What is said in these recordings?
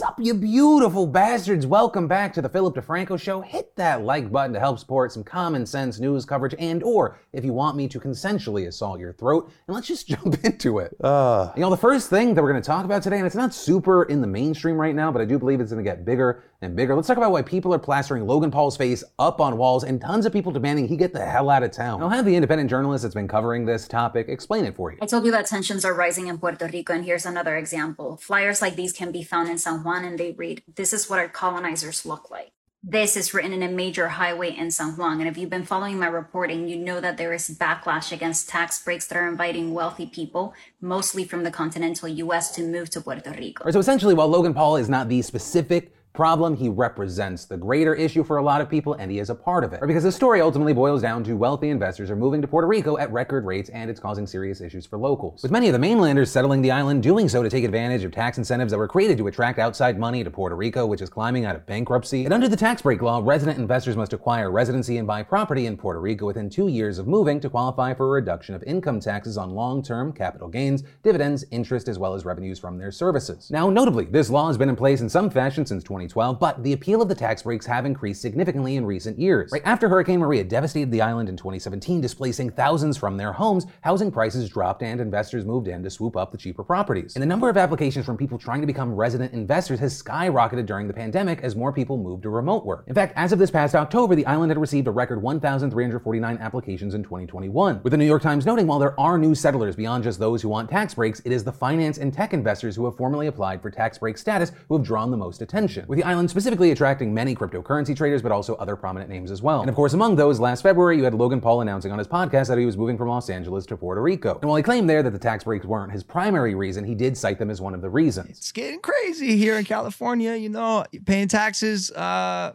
Sup, you beautiful bastards? Welcome back to the Philip DeFranco Show. Hit that like button to help support some common sense news coverage, and or if you want me to consensually assault your throat, and let's just jump into it. Uh. You know, the first thing that we're going to talk about today, and it's not super in the mainstream right now, but I do believe it's going to get bigger and bigger. Let's talk about why people are plastering Logan Paul's face up on walls, and tons of people demanding he get the hell out of town. I'll have the independent journalist that's been covering this topic explain it for you. I told you that tensions are rising in Puerto Rico, and here's another example. Flyers like these can be found in San Juan, and they read this is what our colonizers look like. This is written in a major highway in San Juan. And if you've been following my reporting, you know that there is backlash against tax breaks that are inviting wealthy people, mostly from the continental US, to move to Puerto Rico. So essentially, while Logan Paul is not the specific problem, he represents the greater issue for a lot of people, and he is a part of it. Or because the story ultimately boils down to wealthy investors are moving to Puerto Rico at record rates, and it's causing serious issues for locals. With many of the mainlanders settling the island, doing so to take advantage of tax incentives that were created to attract outside money to Puerto Rico, which is climbing out of bankruptcy. And under the tax break law, resident investors must acquire residency and buy property in Puerto Rico within two years of moving to qualify for a reduction of income taxes on long-term capital gains, dividends, interest, as well as revenues from their services. Now, notably, this law has been in place in some fashion since 2012, but the appeal of the tax breaks have increased significantly in recent years. Right after Hurricane Maria devastated the island in 2017, displacing thousands from their homes, housing prices dropped and investors moved in to swoop up the cheaper properties. And the number of applications from people trying to become resident investors has skyrocketed during the pandemic as more people moved to remote work. In fact, as of this past October, the island had received a record 1,349 applications in 2021. With the New York Times noting while there are new settlers beyond just those who want tax breaks, it is the finance and tech investors who have formally applied for tax break status who have drawn the most attention. With the island specifically attracting many cryptocurrency traders, but also other prominent names as well. And of course, among those, last February, you had Logan Paul announcing on his podcast that he was moving from Los Angeles to Puerto Rico. And while he claimed there that the tax breaks weren't his primary reason, he did cite them as one of the reasons. It's getting crazy here in California, you know, paying taxes. Uh,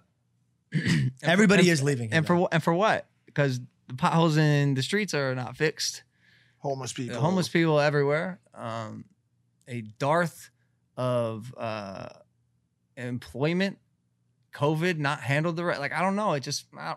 Everybody and, is leaving. And for and for what? Because the potholes in the streets are not fixed. homeless people. Homeless people everywhere. Um, a dearth of uh, employment COVID not handled the right. Like I don't know. It just I,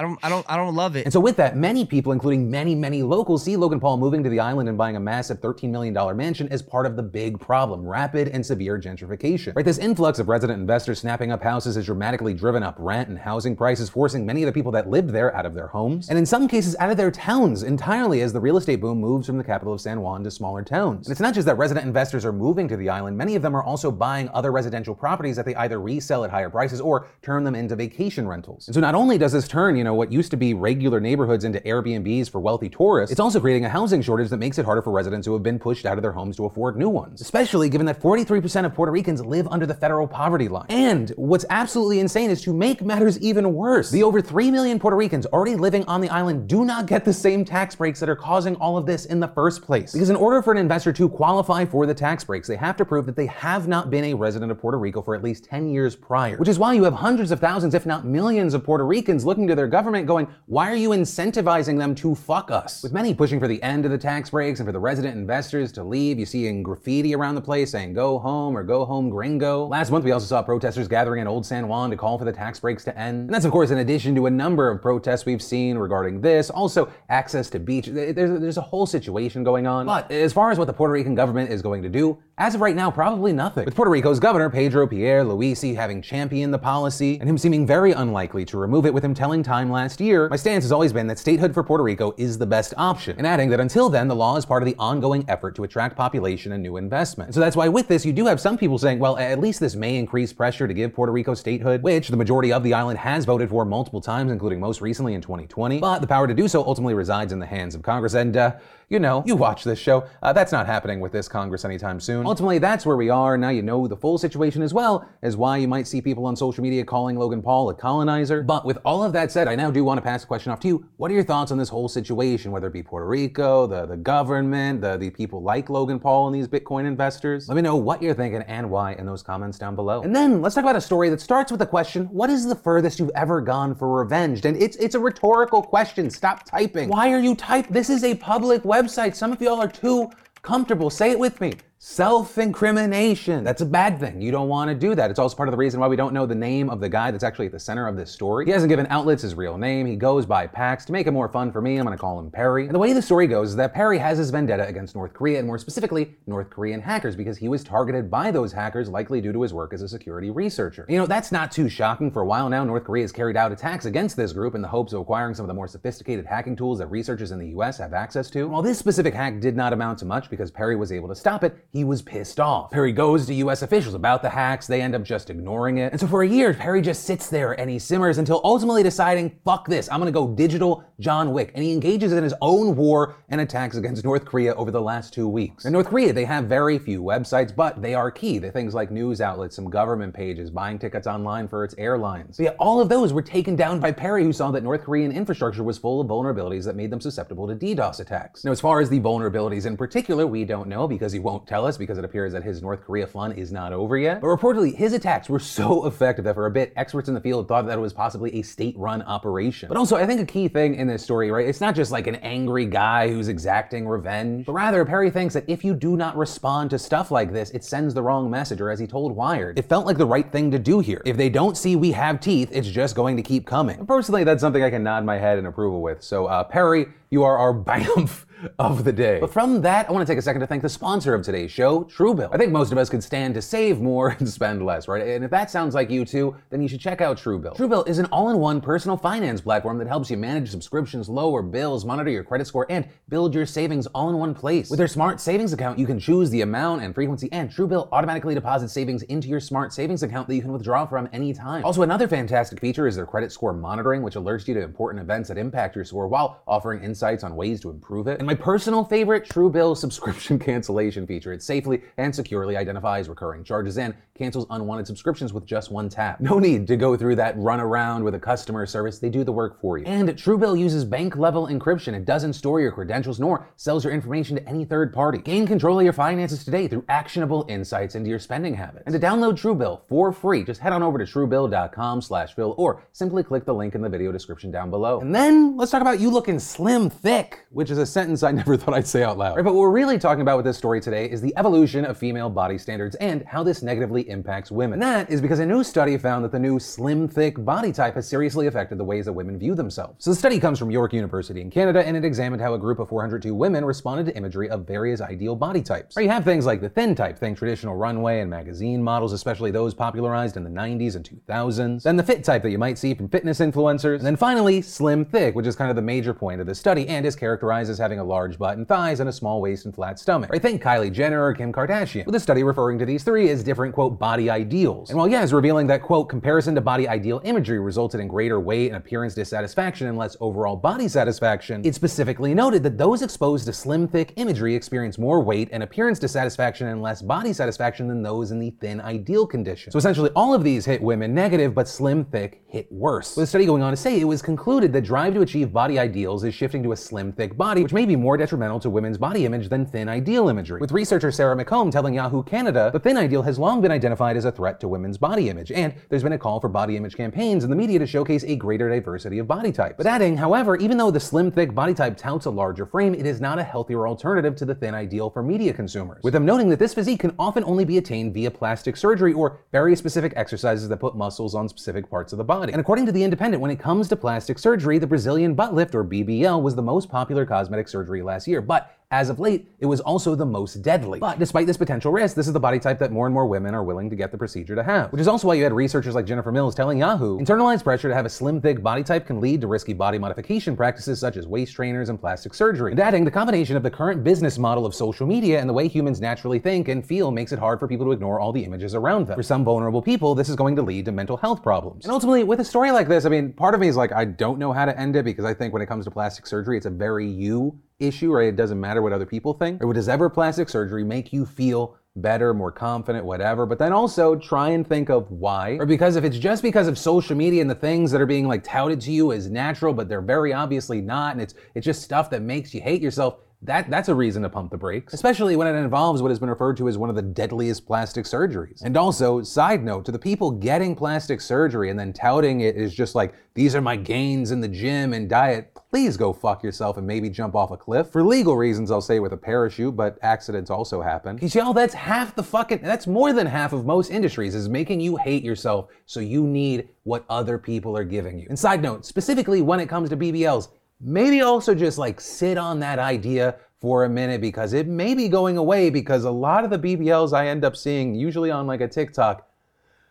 I don't I don't I don't love it. And so with that, many people, including many, many locals, see Logan Paul moving to the island and buying a massive $13 million mansion as part of the big problem, rapid and severe gentrification. Right? This influx of resident investors snapping up houses has dramatically driven up rent and housing prices, forcing many of the people that lived there out of their homes, and in some cases out of their towns entirely as the real estate boom moves from the capital of San Juan to smaller towns. And it's not just that resident investors are moving to the island, many of them are also buying other residential properties that they either resell at higher prices or turn them into vacation rentals. And so not only does this turn, you know, what used to be regular neighborhoods into Airbnbs for wealthy tourists, it's also creating a housing shortage that makes it harder for residents who have been pushed out of their homes to afford new ones. Especially given that 43% of Puerto Ricans live under the federal poverty line. And what's absolutely insane is to make matters even worse, the over 3 million Puerto Ricans already living on the island do not get the same tax breaks that are causing all of this in the first place. Because in order for an investor to qualify for the tax breaks, they have to prove that they have not been a resident of Puerto Rico for at least 10 years prior. Which is why you have hundreds of thousands, if not millions, of Puerto Ricans looking to their government going, why are you incentivizing them to fuck us? With many pushing for the end of the tax breaks and for the resident investors to leave, you see in graffiti around the place saying go home or go home gringo. Last month we also saw protesters gathering in Old San Juan to call for the tax breaks to end. And that's of course in addition to a number of protests we've seen regarding this, also access to beach. There's, there's a whole situation going on. But as far as what the Puerto Rican government is going to do, as of right now, probably nothing. With Puerto Rico's governor, Pedro Pierluisi, having championed the policy and him seeming very unlikely to remove it with him telling Time last year, my stance has always been that statehood for Puerto Rico is the best option, and adding that until then, the law is part of the ongoing effort to attract population and new investment. And so that's why with this, you do have some people saying, well, at least this may increase pressure to give Puerto Rico statehood, which the majority of the island has voted for multiple times, including most recently in 2020. But the power to do so ultimately resides in the hands of Congress, and uh, you know, you watch this show. Uh, that's not happening with this Congress anytime soon. Ultimately, that's where we are. Now you know the full situation as well as why you might see people on social media calling Logan Paul a colonizer. But with all of that said, I now do want to pass the question off to you. What are your thoughts on this whole situation, whether it be Puerto Rico, the, the government, the, the people like Logan Paul and these Bitcoin investors? Let me know what you're thinking and why in those comments down below. And then let's talk about a story that starts with the question, what is the furthest you've ever gone for revenge? And it's it's a rhetorical question. Stop typing. Why are you typing? This is a public website. Some of y'all are too comfortable. Say it with me. Self incrimination. That's a bad thing. You don't want to do that. It's also part of the reason why we don't know the name of the guy that's actually at the center of this story. He hasn't given outlets his real name. He goes by Pax. To make it more fun for me, I'm going to call him Perry. And the way the story goes is that Perry has his vendetta against North Korea, and more specifically, North Korean hackers, because he was targeted by those hackers, likely due to his work as a security researcher. You know, that's not too shocking. For a while now, North Korea has carried out attacks against this group in the hopes of acquiring some of the more sophisticated hacking tools that researchers in the US have access to. While this specific hack did not amount to much because Perry was able to stop it, he was pissed off. Perry goes to US officials about the hacks, they end up just ignoring it. And so for a year, Perry just sits there and he simmers until ultimately deciding, fuck this, I'm gonna go digital John Wick. And he engages in his own war and attacks against North Korea over the last two weeks. In North Korea, they have very few websites, but they are key. They're things like news outlets, some government pages, buying tickets online for its airlines. So yeah, all of those were taken down by Perry, who saw that North Korean infrastructure was full of vulnerabilities that made them susceptible to DDoS attacks. Now, as far as the vulnerabilities in particular, we don't know because he won't tell us because it appears that his North Korea fun is not over yet. But reportedly, his attacks were so effective that for a bit, experts in the field thought that it was possibly a state-run operation. But also, I think a key thing in this story, right, it's not just like an angry guy who's exacting revenge, but rather Perry thinks that if you do not respond to stuff like this, it sends the wrong message, or as he told Wired, it felt like the right thing to do here. If they don't see we have teeth, it's just going to keep coming. And personally, that's something I can nod my head in approval with. So, uh, Perry, you are our BAMF of the day. But from that, I want to take a second to thank the sponsor of today's show, Truebill. I think most of us could stand to save more and spend less, right? And if that sounds like you too, then you should check out Truebill. Truebill is an all-in-one personal finance platform that helps you manage subscriptions, lower bills, monitor your credit score, and build your savings all in one place. With their smart savings account, you can choose the amount and frequency, and Truebill automatically deposits savings into your smart savings account that you can withdraw from anytime. Also, another fantastic feature is their credit score monitoring, which alerts you to important events that impact your score while offering insights on ways to improve it. And my personal favorite, Truebill subscription cancellation feature. It safely and securely identifies recurring charges and cancels unwanted subscriptions with just one tap. No need to go through that run around with a customer service. They do the work for you. And Truebill uses bank level encryption. It doesn't store your credentials nor sells your information to any third party. Gain control of your finances today through actionable insights into your spending habits. And to download Truebill for free, just head on over to truebill.com slash Phil or simply click the link in the video description down below. And then let's talk about you looking slim thick, which is a sentence I never thought I'd say out loud. Right, but what we're really talking about with this story today is the evolution of female body standards and how this negatively impacts women. And that is because a new study found that the new slim thick body type has seriously affected the ways that women view themselves. So the study comes from York University in Canada and it examined how a group of 402 women responded to imagery of various ideal body types. Right, you have things like the thin type, think traditional runway and magazine models, especially those popularized in the 90s and 2000s. Then the fit type that you might see from fitness influencers. And then finally, slim thick, which is kind of the major point of the study and is characterized as having a large butt and thighs and a small waist and flat stomach. Right, think Kylie Jenner or Kim Kardashian, with the study referring to these three as different, quote, body ideals. And while yes, revealing that, quote, comparison to body ideal imagery resulted in greater weight and appearance dissatisfaction and less overall body satisfaction, it specifically noted that those exposed to slim, thick imagery experience more weight and appearance dissatisfaction and less body satisfaction than those in the thin ideal condition. So essentially, all of these hit women negative, but slim, thick hit worse. With the study going on to say, it was concluded that drive to achieve body ideals is shifting to a slim, thick body, which may be more detrimental to women's body image than thin ideal imagery. With researcher Sarah McComb telling Yahoo Canada, the thin ideal has long been identified as a threat to women's body image, and there's been a call for body image campaigns in the media to showcase a greater diversity of body types. But adding, however, even though the slim, thick body type touts a larger frame, it is not a healthier alternative to the thin ideal for media consumers. With them noting that this physique can often only be attained via plastic surgery or very specific exercises that put muscles on specific parts of the body. And according to The Independent, when it comes to plastic surgery, the Brazilian butt lift or BBL was the most popular cosmetic surgery last year, but as of late, it was also the most deadly. But despite this potential risk, this is the body type that more and more women are willing to get the procedure to have. Which is also why you had researchers like Jennifer Mills telling Yahoo, internalized pressure to have a slim, thick body type can lead to risky body modification practices such as waist trainers and plastic surgery. And adding, the combination of the current business model of social media and the way humans naturally think and feel makes it hard for people to ignore all the images around them. For some vulnerable people, this is going to lead to mental health problems. And ultimately, with a story like this, I mean, part of me is like, I don't know how to end it because I think when it comes to plastic surgery, it's a very you issue, right? It doesn't matter what other people think. Or does ever plastic surgery make you feel better, more confident, whatever. But then also try and think of why. Or because if it's just because of social media and the things that are being like touted to you as natural, but they're very obviously not, and it's it's just stuff that makes you hate yourself, that, that's a reason to pump the brakes, especially when it involves what has been referred to as one of the deadliest plastic surgeries. And also, side note, to the people getting plastic surgery and then touting it is just like, these are my gains in the gym and diet, please go fuck yourself and maybe jump off a cliff. For legal reasons, I'll say with a parachute, but accidents also happen. Because y'all, that's half the fucking, that's more than half of most industries is making you hate yourself so you need what other people are giving you. And side note, specifically when it comes to BBLs, maybe also just like sit on that idea for a minute because it may be going away because a lot of the BBLs I end up seeing, usually on like a TikTok,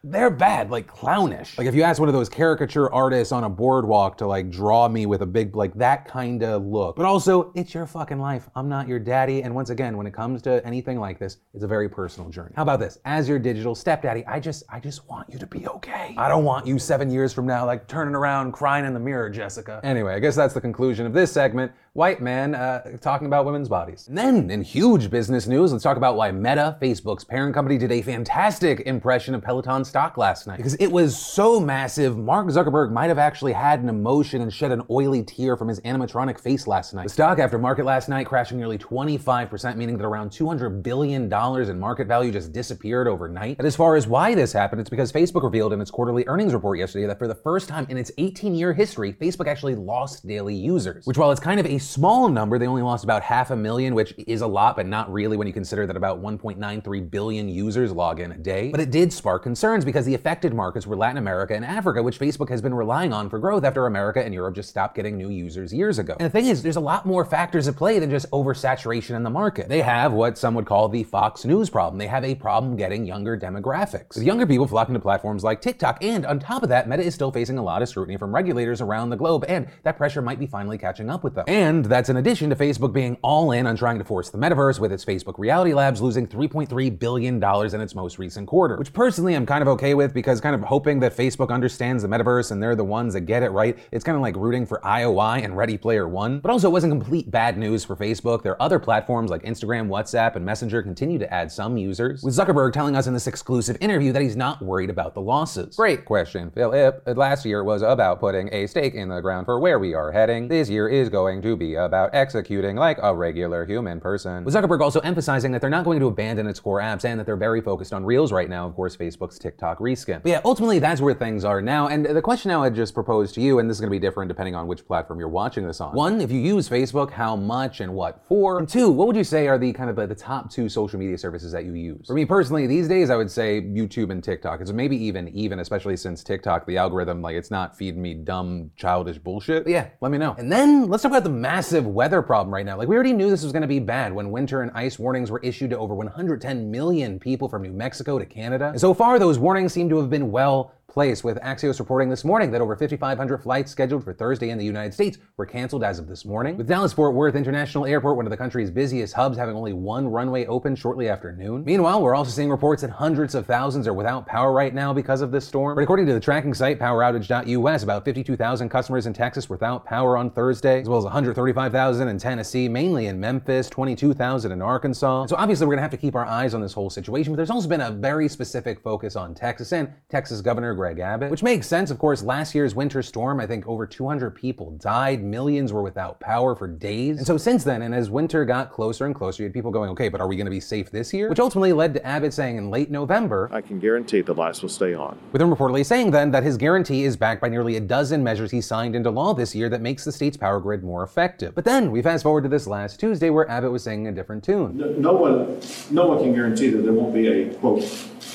they're bad, like clownish. Like if you ask one of those caricature artists on a boardwalk to like draw me with a big, like that kind of look. But also, it's your fucking life. I'm not your daddy. And once again, when it comes to anything like this, it's a very personal journey. How about this? As your digital stepdaddy, I just, I just want you to be okay. I don't want you seven years from now, like turning around crying in the mirror, Jessica. Anyway, I guess that's the conclusion of this segment white man uh, talking about women's bodies. And then, in huge business news, let's talk about why Meta, Facebook's parent company, did a fantastic impression of Peloton stock last night. Because it was so massive, Mark Zuckerberg might have actually had an emotion and shed an oily tear from his animatronic face last night. The stock after market last night crashing nearly 25%, meaning that around $200 billion in market value just disappeared overnight. And as far as why this happened, it's because Facebook revealed in its quarterly earnings report yesterday that for the first time in its 18 year history, Facebook actually lost daily users. Which, while it's kind of a small number. They only lost about half a million, which is a lot, but not really when you consider that about 1.93 billion users log in a day. But it did spark concerns because the affected markets were Latin America and Africa, which Facebook has been relying on for growth after America and Europe just stopped getting new users years ago. And the thing is, there's a lot more factors at play than just oversaturation in the market. They have what some would call the Fox News problem. They have a problem getting younger demographics. With younger people flocking to platforms like TikTok, and on top of that, Meta is still facing a lot of scrutiny from regulators around the globe, and that pressure might be finally catching up with them. And that's in addition to Facebook being all in on trying to force the metaverse with its Facebook Reality Labs losing $3.3 billion in its most recent quarter. Which personally I'm kind of okay with because kind of hoping that Facebook understands the metaverse and they're the ones that get it right. It's kind of like rooting for IOI and Ready Player One. But also it wasn't complete bad news for Facebook. Their other platforms like Instagram, WhatsApp, and Messenger continue to add some users. With Zuckerberg telling us in this exclusive interview that he's not worried about the losses. Great question, Philip. Last year was about putting a stake in the ground for where we are heading. This year is going to be about executing like a regular human person. With Zuckerberg also emphasizing that they're not going to abandon its core apps and that they're very focused on Reels right now, of course, Facebook's TikTok reskin. But yeah, ultimately that's where things are now. And the question now I just proposed to you, and this is going to be different depending on which platform you're watching this on. One, if you use Facebook, how much and what for? And two, what would you say are the kind of like the top two social media services that you use? For me personally, these days I would say YouTube and TikTok. It's maybe even even, especially since TikTok, the algorithm, like it's not feeding me dumb, childish bullshit. But yeah, let me know. And then let's talk about the massive weather problem right now. Like we already knew this was going to be bad when winter and ice warnings were issued to over 110 million people from New Mexico to Canada. And so far, those warnings seem to have been well place, with Axios reporting this morning that over 5,500 flights scheduled for Thursday in the United States were canceled as of this morning. With Dallas Fort Worth International Airport, one of the country's busiest hubs, having only one runway open shortly after noon. Meanwhile, we're also seeing reports that hundreds of thousands are without power right now because of this storm. But according to the tracking site poweroutage.us, about 52,000 customers in Texas were without power on Thursday, as well as 135,000 in Tennessee, mainly in Memphis, 22,000 in Arkansas. So obviously, we're going to have to keep our eyes on this whole situation, but there's also been a very specific focus on Texas and Texas Governor Greg Abbott, which makes sense. Of course, last year's winter storm, I think over 200 people died, millions were without power for days. And so since then, and as winter got closer and closer, you had people going, okay, but are we going to be safe this year? Which ultimately led to Abbott saying in late November, I can guarantee the lights will stay on. With him reportedly saying then that his guarantee is backed by nearly a dozen measures he signed into law this year that makes the state's power grid more effective. But then we fast forward to this last Tuesday where Abbott was singing a different tune. No, no one, no one can guarantee that there won't be a quote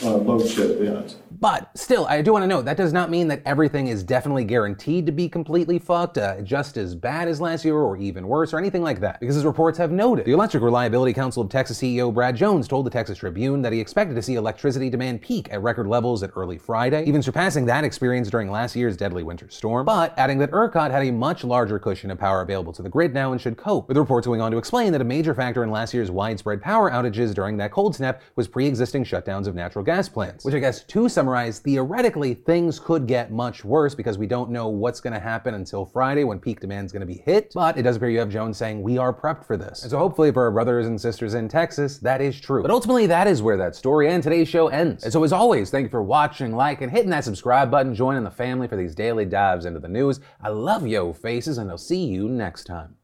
uh, load shed. But still, I do want to note that does not mean that everything is definitely guaranteed to be completely fucked, uh, just as bad as last year or even worse or anything like that. Because as reports have noted, the Electric Reliability Council of Texas CEO Brad Jones told the Texas Tribune that he expected to see electricity demand peak at record levels at early Friday, even surpassing that experience during last year's deadly winter storm, but adding that ERCOT had a much larger cushion of power available to the grid now and should cope, with reports going on to explain that a major factor in last year's widespread power outages during that cold snap was pre-existing shutdowns of natural gas plants, which I guess to summarize, theoretically things could get much worse because we don't know what's going to happen until Friday when peak demand is going to be hit. But it does appear you have Jones saying we are prepped for this. And so hopefully for our brothers and sisters in Texas, that is true. But ultimately, that is where that story and today's show ends. And so as always, thank you for watching, like, and hitting that subscribe button, joining the family for these daily dives into the news. I love yo faces, and I'll see you next time.